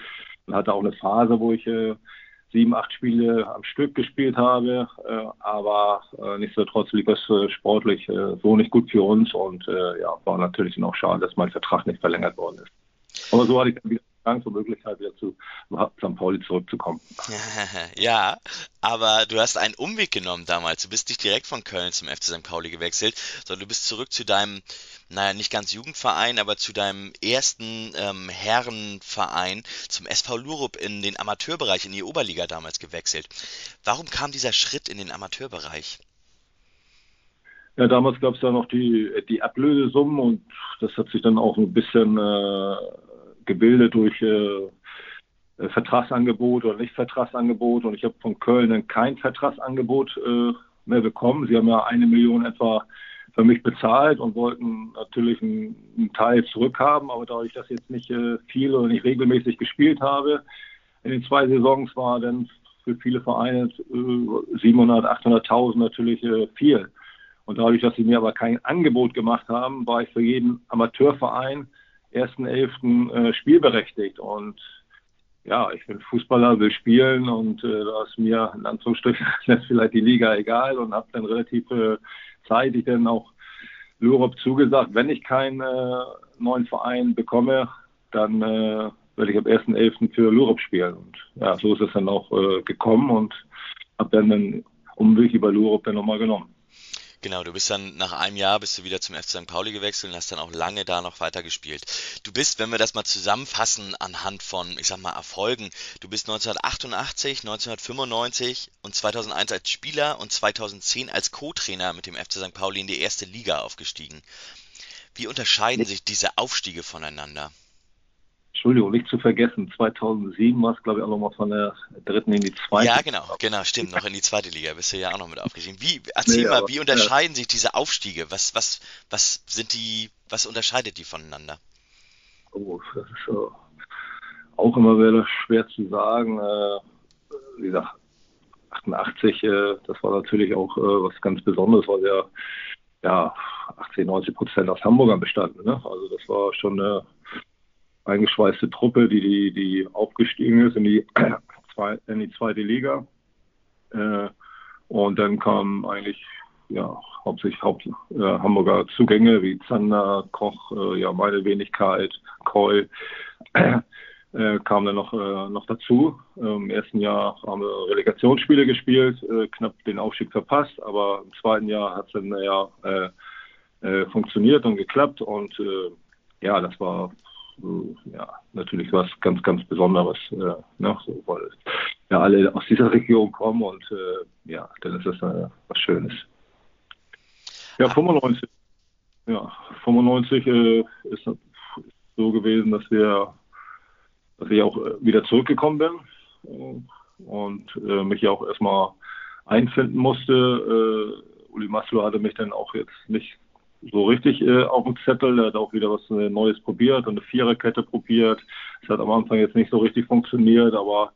und hatte auch eine Phase, wo ich äh, sieben, acht Spiele am Stück gespielt habe. Äh, aber äh, nichtsdestotrotz lief es äh, sportlich äh, so nicht gut für uns und äh, ja, war natürlich auch schade, dass mein Vertrag nicht verlängert worden ist. Aber so hatte ich dann wieder Chance und Möglichkeit, wieder zu St. Pauli zurückzukommen. ja, aber du hast einen Umweg genommen damals. Du bist nicht direkt von Köln zum FC St. Pauli gewechselt, sondern du bist zurück zu deinem, naja, nicht ganz Jugendverein, aber zu deinem ersten ähm, Herrenverein, zum SV Lurup in den Amateurbereich, in die Oberliga damals gewechselt. Warum kam dieser Schritt in den Amateurbereich? Ja, damals gab es da noch die, die Ablösesummen und das hat sich dann auch ein bisschen äh, gebildet durch äh, äh, Vertragsangebot oder nicht Vertragsangebot und ich habe von Köln dann kein Vertragsangebot äh, mehr bekommen. Sie haben ja eine Million etwa für mich bezahlt und wollten natürlich einen, einen Teil zurückhaben, aber da ich das jetzt nicht äh, viel oder nicht regelmäßig gespielt habe, in den zwei Saisons war dann für viele Vereine äh, 700, 800.000 natürlich äh, viel. Und dadurch, dass sie mir aber kein Angebot gemacht haben, war ich für jeden Amateurverein 1.11. Äh, spielberechtigt. Und ja, ich bin Fußballer, will spielen und äh, da ist mir in Anführungsstrichen vielleicht die Liga egal und habe dann relativ äh, zeitig dann auch Lurup zugesagt, wenn ich keinen äh, neuen Verein bekomme, dann äh, werde ich ab 1.11. für Lurup spielen. Und ja, so ist es dann auch äh, gekommen und habe dann den Umweg über Lurup dann nochmal genommen. Genau, du bist dann nach einem Jahr bist du wieder zum FC St. Pauli gewechselt und hast dann auch lange da noch weiter gespielt. Du bist, wenn wir das mal zusammenfassen anhand von, ich sag mal, Erfolgen, du bist 1988, 1995 und 2001 als Spieler und 2010 als Co-Trainer mit dem FC St. Pauli in die erste Liga aufgestiegen. Wie unterscheiden sich diese Aufstiege voneinander? Entschuldigung, nicht zu vergessen, 2007 war es, glaube ich, auch nochmal von der dritten in die zweite. Ja, genau, genau, stimmt, noch in die zweite Liga bist du ja auch noch mit aufgestiegen. Wie, erzähl nee, mal, aber, wie unterscheiden ja. sich diese Aufstiege? Was, was, was sind die, was unterscheidet die voneinander? Oh, das ist äh, auch immer wieder schwer zu sagen. Äh, wie gesagt, 88, äh, das war natürlich auch äh, was ganz Besonderes, weil wir ja 80, 90 Prozent aus Hamburgern bestanden. Ne? Also das war schon eine eingeschweißte Truppe, die, die, die aufgestiegen ist in die, in die zweite Liga. Äh, und dann kamen eigentlich ja, hauptsächlich Haupt, äh, Hamburger Zugänge wie Zander, Koch, äh, ja, meine Wenigkeit, Keul, äh, kam dann noch, äh, noch dazu. Im ersten Jahr haben wir Relegationsspiele gespielt, äh, knapp den Aufstieg verpasst, aber im zweiten Jahr hat es dann ja äh, äh, funktioniert und geklappt und äh, ja, das war ja, natürlich was ganz, ganz Besonderes, äh, ne, so, weil ja alle aus dieser Region kommen und äh, ja, dann ist das äh, was Schönes. Ja, 95. Ja, 95 äh, ist so gewesen, dass wir, dass ich auch äh, wieder zurückgekommen bin äh, und äh, mich ja auch erstmal einfinden musste. Äh, Uli Maslow hatte mich dann auch jetzt nicht so richtig äh, auf dem Zettel. Er hat auch wieder was äh, Neues probiert und eine Viererkette probiert. Es hat am Anfang jetzt nicht so richtig funktioniert, aber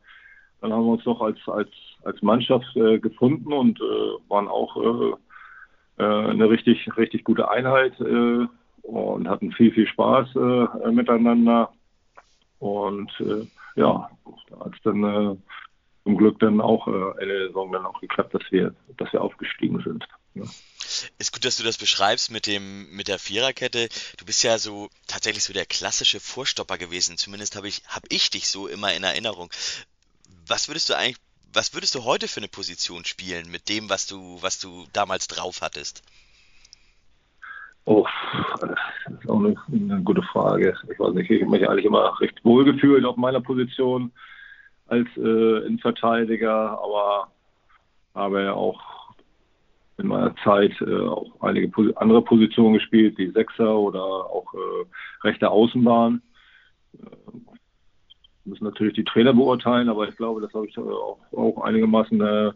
dann haben wir uns doch als, als, als Mannschaft äh, gefunden und äh, waren auch äh, äh, eine richtig, richtig gute Einheit und hatten viel, viel Spaß miteinander. Und ja, hat es dann zum Glück dann auch Ende der Saison dann auch geklappt, dass wir, dass wir aufgestiegen sind. Ja. Ist gut, dass du das beschreibst mit dem, mit der Viererkette. Du bist ja so tatsächlich so der klassische Vorstopper gewesen. Zumindest habe ich, habe ich dich so immer in Erinnerung. Was würdest du eigentlich, was würdest du heute für eine Position spielen mit dem, was du, was du damals drauf hattest? Oh, das ist auch eine, eine gute Frage. Ich weiß nicht, ich habe mich eigentlich immer recht wohl gefühlt auf meiner Position als äh, Innenverteidiger, aber habe ja auch in meiner Zeit äh, auch einige andere Positionen gespielt, wie Sechser oder auch äh, rechte Außenbahn. Äh, müssen natürlich die Trainer beurteilen, aber ich glaube, das habe ich auch, auch einigermaßen äh,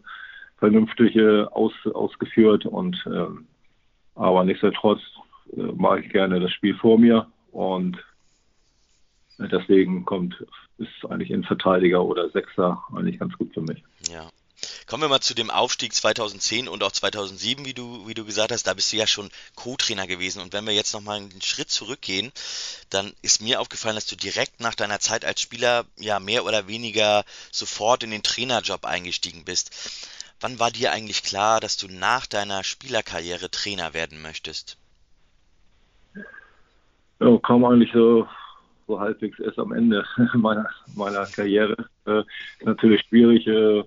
vernünftig äh, aus, ausgeführt und ähm, aber nichtsdestotrotz äh, mache ich gerne das Spiel vor mir und deswegen kommt ist eigentlich ein Verteidiger oder Sechser eigentlich ganz gut für mich. Ja. Kommen wir mal zu dem Aufstieg 2010 und auch 2007, wie du, wie du gesagt hast. Da bist du ja schon Co-Trainer gewesen. Und wenn wir jetzt nochmal einen Schritt zurückgehen, dann ist mir aufgefallen, dass du direkt nach deiner Zeit als Spieler ja mehr oder weniger sofort in den Trainerjob eingestiegen bist. Wann war dir eigentlich klar, dass du nach deiner Spielerkarriere Trainer werden möchtest? Ja, kam eigentlich so, so halbwegs erst am Ende meiner, meiner Karriere. Äh, natürlich schwierig. Äh,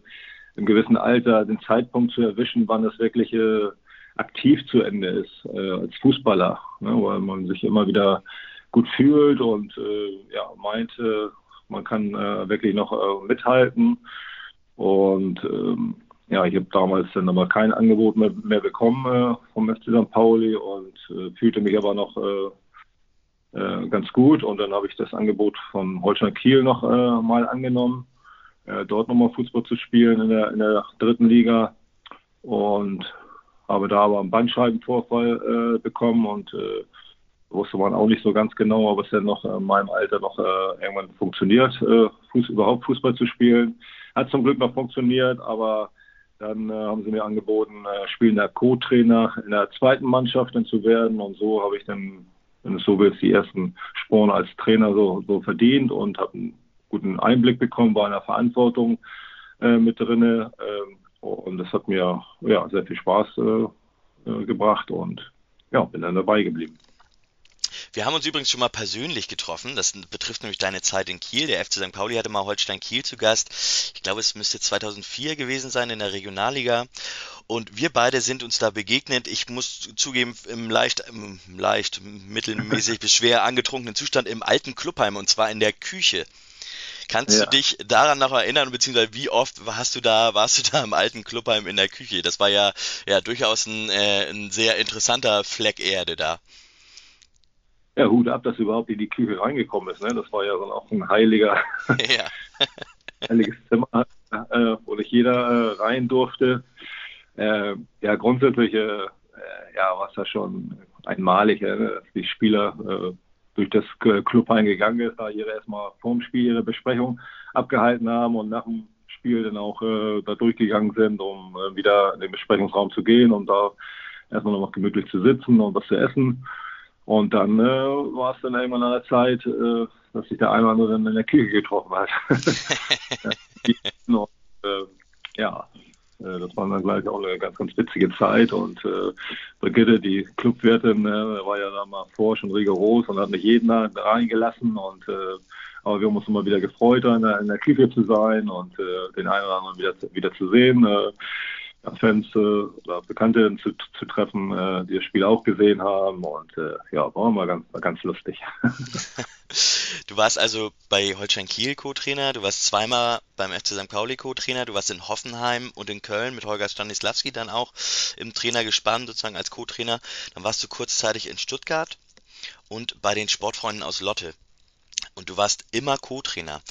im gewissen Alter den Zeitpunkt zu erwischen, wann es wirklich äh, aktiv zu Ende ist äh, als Fußballer, ne, weil man sich immer wieder gut fühlt und äh, ja, meint, äh, man kann äh, wirklich noch äh, mithalten. Und ähm, ja, ich habe damals dann aber kein Angebot mehr, mehr bekommen äh, vom FC St. Pauli und fühlte mich aber noch ganz gut. Und dann habe ich das Angebot von Holstein Kiel noch mal angenommen äh, dort nochmal Fußball zu spielen in der, in der dritten Liga und habe da aber einen Bandscheibenvorfall äh, bekommen und äh, wusste man auch nicht so ganz genau, ob es denn noch in meinem Alter noch äh, irgendwann funktioniert, äh, Fuß, überhaupt Fußball zu spielen. Hat zum Glück noch funktioniert, aber dann äh, haben sie mir angeboten, spielender Co-Trainer in der zweiten Mannschaft dann zu werden und so habe ich dann, wenn es so willst, die ersten Sporen als Trainer so, so verdient und habe guten Einblick bekommen, war in der Verantwortung äh, mit drinne äh, und das hat mir ja sehr viel Spaß äh, äh, gebracht und ja, bin dann dabei geblieben. Wir haben uns übrigens schon mal persönlich getroffen. Das betrifft nämlich deine Zeit in Kiel. Der FC St. Pauli hatte mal Holstein Kiel zu Gast. Ich glaube, es müsste 2004 gewesen sein in der Regionalliga. Und wir beide sind uns da begegnet. Ich muss zugeben, im leicht, im leicht mittelmäßig bis schwer angetrunkenen Zustand im alten Clubheim und zwar in der Küche. Kannst ja. du dich daran noch erinnern, beziehungsweise wie oft hast du da, warst du da im alten Clubheim in der Küche? Das war ja, ja durchaus ein, äh, ein sehr interessanter Fleck Erde da. Ja, Hut ab, dass überhaupt in die Küche reingekommen ist. Ne? Das war ja so auch ein heiliger, ja. heiliges Zimmer, äh, wo nicht jeder äh, rein durfte. Äh, ja, grundsätzlich äh, ja, war es ja schon einmalig, dass die Spieler äh, durch das Club eingegangen ist, da ihre erstmal vorm Spiel ihre Besprechung abgehalten haben und nach dem Spiel dann auch äh, da durchgegangen sind, um äh, wieder in den Besprechungsraum zu gehen und da erstmal noch gemütlich zu sitzen und was zu essen. Und dann äh, war es dann irgendwann an der Zeit, äh, dass sich der eine oder andere in der Kirche getroffen hat. und, äh, ja, das war dann gleich auch eine ganz, ganz witzige Zeit und äh, Brigitte, die Clubwirtin, äh, war ja da mal vor schon rigoros und hat nicht jeden da reingelassen und äh, aber wir haben uns immer wieder gefreut, in der, der Küche zu sein und äh, den einen oder anderen wieder, wieder zu sehen. Äh, Fans äh, oder Bekannte zu, zu treffen, äh, die das Spiel auch gesehen haben und äh, ja, war mal ganz, ganz lustig. du warst also bei Holstein Kiel Co-Trainer, du warst zweimal beim FC St. Pauli Co-Trainer, du warst in Hoffenheim und in Köln mit Holger Stanislawski dann auch im Trainer gespannt, sozusagen als Co-Trainer. Dann warst du kurzzeitig in Stuttgart und bei den Sportfreunden aus Lotte. Und du warst immer Co-Trainer.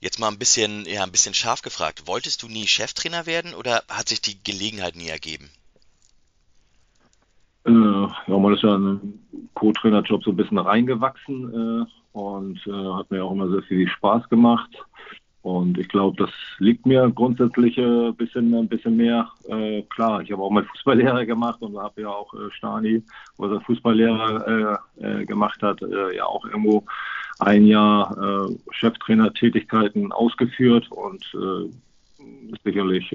Jetzt mal ein bisschen, ja, ein bisschen scharf gefragt. Wolltest du nie Cheftrainer werden oder hat sich die Gelegenheit nie ergeben? Äh, ja, man ist ja in einen Co-Trainer-Job so ein bisschen reingewachsen äh, und äh, hat mir auch immer sehr viel Spaß gemacht. Und ich glaube, das liegt mir grundsätzlich ein äh, bisschen, bisschen mehr. Äh, klar, ich habe auch mal Fußballlehrer gemacht und habe ja auch äh, Stani, was er Fußballlehrer äh, äh, gemacht hat, äh, ja auch irgendwo ein Jahr äh, Cheftrainer-Tätigkeiten ausgeführt und ist sicherlich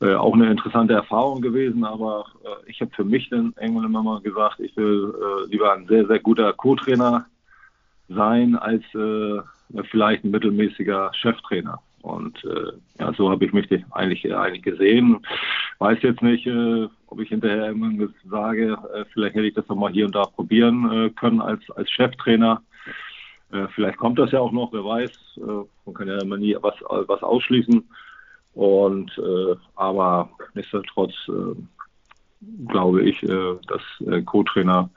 auch eine interessante Erfahrung gewesen, aber ich habe für mich dann irgendwann immer mal gesagt, ich will lieber ein sehr, sehr guter Co-Trainer sein als äh, vielleicht ein mittelmäßiger Cheftrainer. Und äh, ja, so habe ich mich eigentlich, eigentlich gesehen. Weiß jetzt nicht, äh, ob ich hinterher irgendwann sage, äh, vielleicht hätte ich das doch mal hier und da probieren äh, können als, als Cheftrainer. Äh, vielleicht kommt das ja auch noch, wer weiß. Äh, man kann ja immer nie was, was ausschließen. Und äh, aber nichtsdestotrotz äh, glaube ich, äh, dass äh, Co-Trainer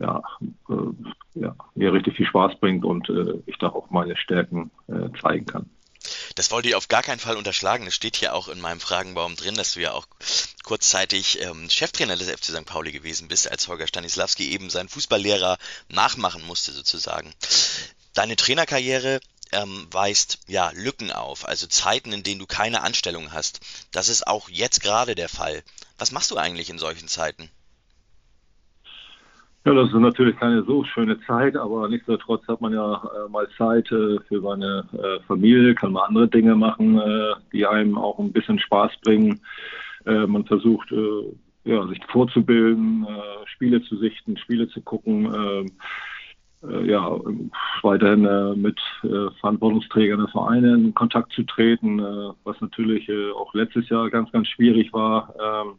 ja, äh, ja, mir richtig viel Spaß bringt und äh, ich da auch meine Stärken äh, zeigen kann. Das wollte ich auf gar keinen Fall unterschlagen. Es steht hier auch in meinem Fragenbaum drin, dass du ja auch kurzzeitig ähm, Cheftrainer des FC St. Pauli gewesen bist, als Holger Stanislawski eben seinen Fußballlehrer nachmachen musste sozusagen. Deine Trainerkarriere ähm, weist ja Lücken auf, also Zeiten, in denen du keine Anstellung hast. Das ist auch jetzt gerade der Fall. Was machst du eigentlich in solchen Zeiten? Ja, das ist natürlich keine so schöne Zeit, aber nichtsdestotrotz hat man ja äh, mal Zeit äh, für seine äh, Familie, kann man andere Dinge machen, äh, die einem auch ein bisschen Spaß bringen. Äh, man versucht, äh, ja, sich vorzubilden, Spiele zu sichten, Spiele zu gucken, ja, weiterhin mit Verantwortungsträgern der Vereine in Kontakt zu treten, was natürlich auch letztes Jahr ganz, ganz schwierig war ähm,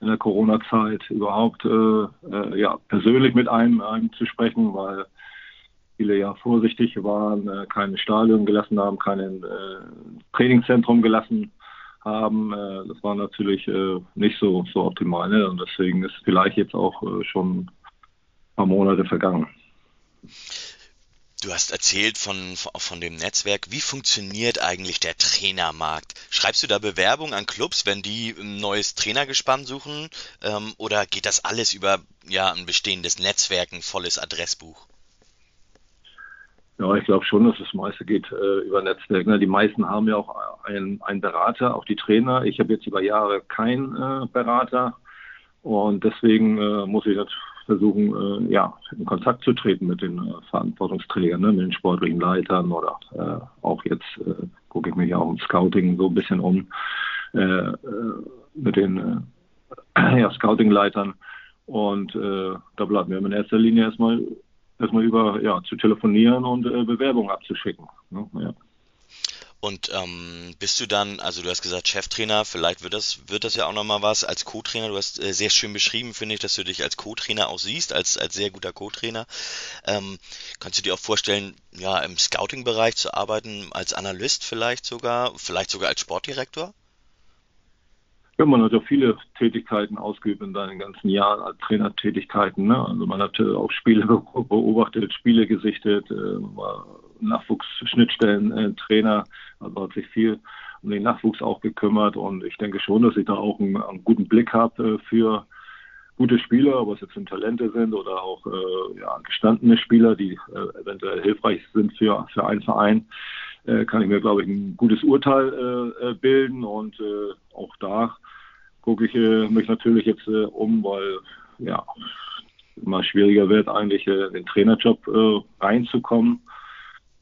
in der Corona-Zeit überhaupt äh, äh, ja, persönlich mit einem, einem zu sprechen, weil viele ja vorsichtig waren, äh, kein Stadion gelassen haben, kein äh, Trainingszentrum gelassen haben. Äh, das war natürlich nicht so, so optimal. Ne? Und deswegen ist vielleicht jetzt auch schon ein paar Monate vergangen. Du hast erzählt von, von dem Netzwerk. Wie funktioniert eigentlich der Trainermarkt? Schreibst du da Bewerbung an Clubs, wenn die ein neues Trainergespann suchen? Ähm, oder geht das alles über ja, ein bestehendes Netzwerk, ein volles Adressbuch? Ja, ich glaube schon, dass das meiste geht äh, über Netzwerk. Ne? Die meisten haben ja auch einen, einen Berater, auch die Trainer. Ich habe jetzt über Jahre keinen äh, Berater und deswegen äh, muss ich versuchen, äh, ja, in Kontakt zu treten mit den äh, Verantwortungsträgern, ne, mit den sportlichen Leitern oder äh, auch jetzt äh, gucke ich mich auch im Scouting so ein bisschen um äh, äh, mit den ja, Scouting-Leitern. Und da bleibt mir in erster Linie erstmal erstmal über ja, zu telefonieren und Bewerbungen abzuschicken. Ne, ja. Und ähm, bist du dann, also du hast gesagt Cheftrainer, vielleicht wird das, wird das ja auch nochmal was als Co-Trainer. Du hast äh, sehr schön beschrieben, finde ich, dass du dich als Co-Trainer auch siehst, als, als sehr guter Co-Trainer. Ähm, kannst du dir auch vorstellen, ja, im Scouting-Bereich zu arbeiten, als Analyst vielleicht sogar, vielleicht sogar als Sportdirektor? Ja, man hat ja viele Tätigkeiten ausgeübt in seinen ganzen Jahren als Trainertätigkeiten. Ne? Also man hat auch Spiele beobachtet, Spiele gesichtet, äh, war Nachwuchsschnittstellen-Trainer, also hat sich viel um den Nachwuchs auch gekümmert und ich denke schon, dass ich da auch einen, einen guten Blick habe äh, für gute Spieler, ob es jetzt Talente sind oder auch äh, ja, gestandene Spieler, die äh, eventuell hilfreich sind für, für einen Verein, äh, kann ich mir, glaube ich, ein gutes Urteil äh, äh bilden und äh, auch da gucke ich äh, mich natürlich jetzt äh, um, weil ja immer schwieriger wird, eigentlich äh, den Trainerjob äh, reinzukommen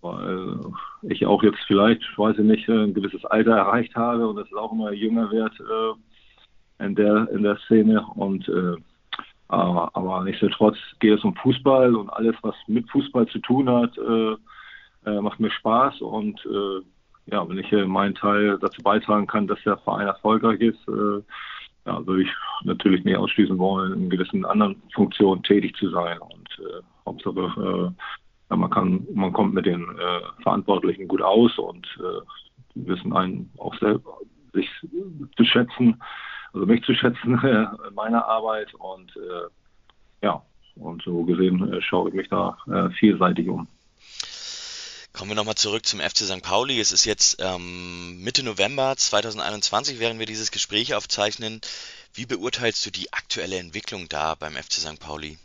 weil ich auch jetzt vielleicht, weiß ich nicht, ein gewisses Alter erreicht habe und es auch immer jünger wird äh, in der in der Szene. Und äh, aber, aber nichtsdestotrotz geht es um Fußball und alles, was mit Fußball zu tun hat, äh, äh, macht mir Spaß. Und äh, ja, wenn ich meinen Teil dazu beitragen kann, dass der Verein erfolgreich ist, äh, ja, würde ich natürlich nicht ausschließen wollen, in gewissen anderen Funktionen tätig zu sein. Und äh, Hauptsache äh, ja, man kann, man kommt mit den äh, Verantwortlichen gut aus und äh, die wissen einen auch selber sich zu schätzen, also mich zu schätzen äh, in meiner Arbeit und äh, ja, und so gesehen äh, schaue ich mich da äh, vielseitig um. Kommen wir nochmal zurück zum FC St. Pauli. Es ist jetzt ähm, Mitte November 2021, während wir dieses Gespräch aufzeichnen. Wie beurteilst du die aktuelle Entwicklung da beim FC St. Pauli?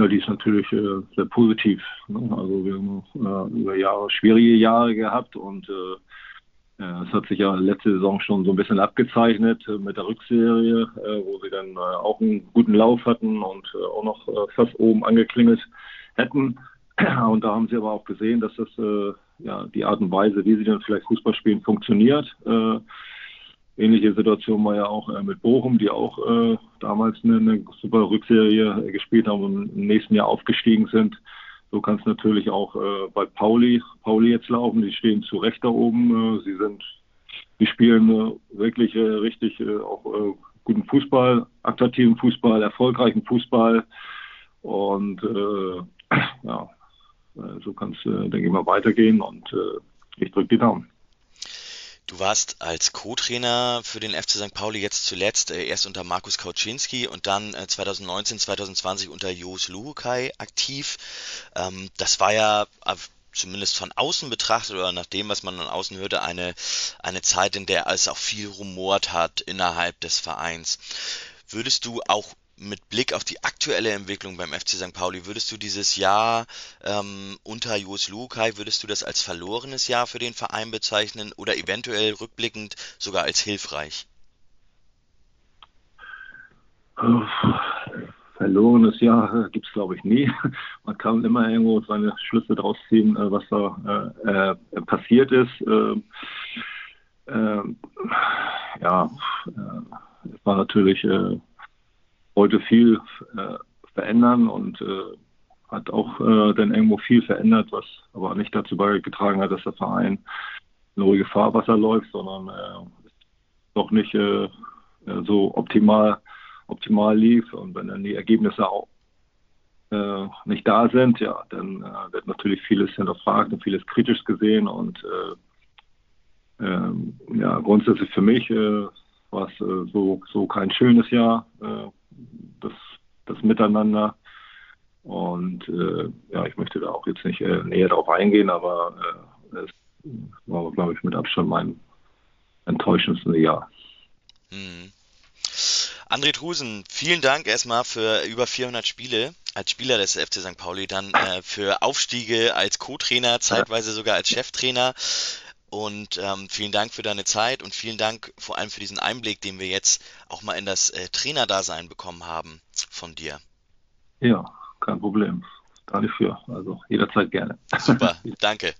Ja, die ist natürlich äh, sehr positiv. Ne? Also wir haben äh, über Jahre schwierige Jahre gehabt und äh, es hat sich ja letzte Saison schon so ein bisschen abgezeichnet äh, mit der Rückserie, äh, wo sie dann äh, auch einen guten Lauf hatten und äh, auch noch äh, fast oben angeklingelt hätten. Und da haben sie aber auch gesehen, dass das äh, ja die Art und Weise, wie sie dann vielleicht Fußball spielen, funktioniert. Äh, Ähnliche Situation war ja auch äh, mit Bochum, die auch äh, damals eine, eine, super Rückserie äh, gespielt haben und im nächsten Jahr aufgestiegen sind. So kann es natürlich auch äh, bei Pauli, Pauli jetzt laufen. Die stehen zu Recht da oben. Äh, sie sind, die spielen äh, wirklich richtig auch guten Fußball, attraktiven Fußball, erfolgreichen Fußball. Und ja, so kann es, denke ich mal, weitergehen. Und ich drücke die Daumen. Du warst als Co-Trainer für den FC St. Pauli jetzt zuletzt äh, erst unter Markus Kauczynski und dann äh, 2019, 2020 unter Jos Luhukai aktiv. Ähm, das war ja zumindest von außen betrachtet oder nach dem, was man von außen hörte, eine, eine Zeit, in der es auch viel rumort hat innerhalb des Vereins. Würdest du auch mit Blick auf die aktuelle Entwicklung beim FC St. Pauli, würdest du dieses Jahr ähm, unter Jos Lukai, würdest du das als verlorenes Jahr für den Verein bezeichnen oder eventuell rückblickend sogar als hilfreich? Verlorenes Jahr gibt es, glaube ich, nie. Man kann immer irgendwo seine Schlüsse draus ziehen, äh, was da äh, äh, passiert ist. Ähm, ähm, ja, äh, es war natürlich äh, wollte viel äh, verändern und äh, hat auch äh, dann irgendwo viel verändert, was aber nicht dazu beigetragen hat, dass der Verein in ruhige Fahrwasser läuft, sondern äh, doch nicht äh, äh, so optimal optimal lief und wenn dann die Ergebnisse auch äh, nicht da sind, ja, dann äh, wird natürlich vieles hinterfragt und vieles kritisch gesehen und äh, ähm, ja, grundsätzlich für mich äh, war es äh, so, so kein schönes Jahr. Äh, das, das Miteinander. Und äh, ja, ich möchte da auch jetzt nicht äh, näher darauf eingehen, aber äh, es war, glaube ich, mit Abstand mein enttäuschendste Jahr. Mhm. André Trusen, vielen Dank erstmal für über 400 Spiele als Spieler des FC St. Pauli, dann äh, für Aufstiege als Co-Trainer, zeitweise sogar als Cheftrainer. Und ähm, vielen Dank für deine Zeit und vielen Dank vor allem für diesen Einblick, den wir jetzt auch mal in das äh, Trainerdasein bekommen haben von dir. Ja, kein Problem. Gar nicht für. Also jederzeit gerne. Super, danke.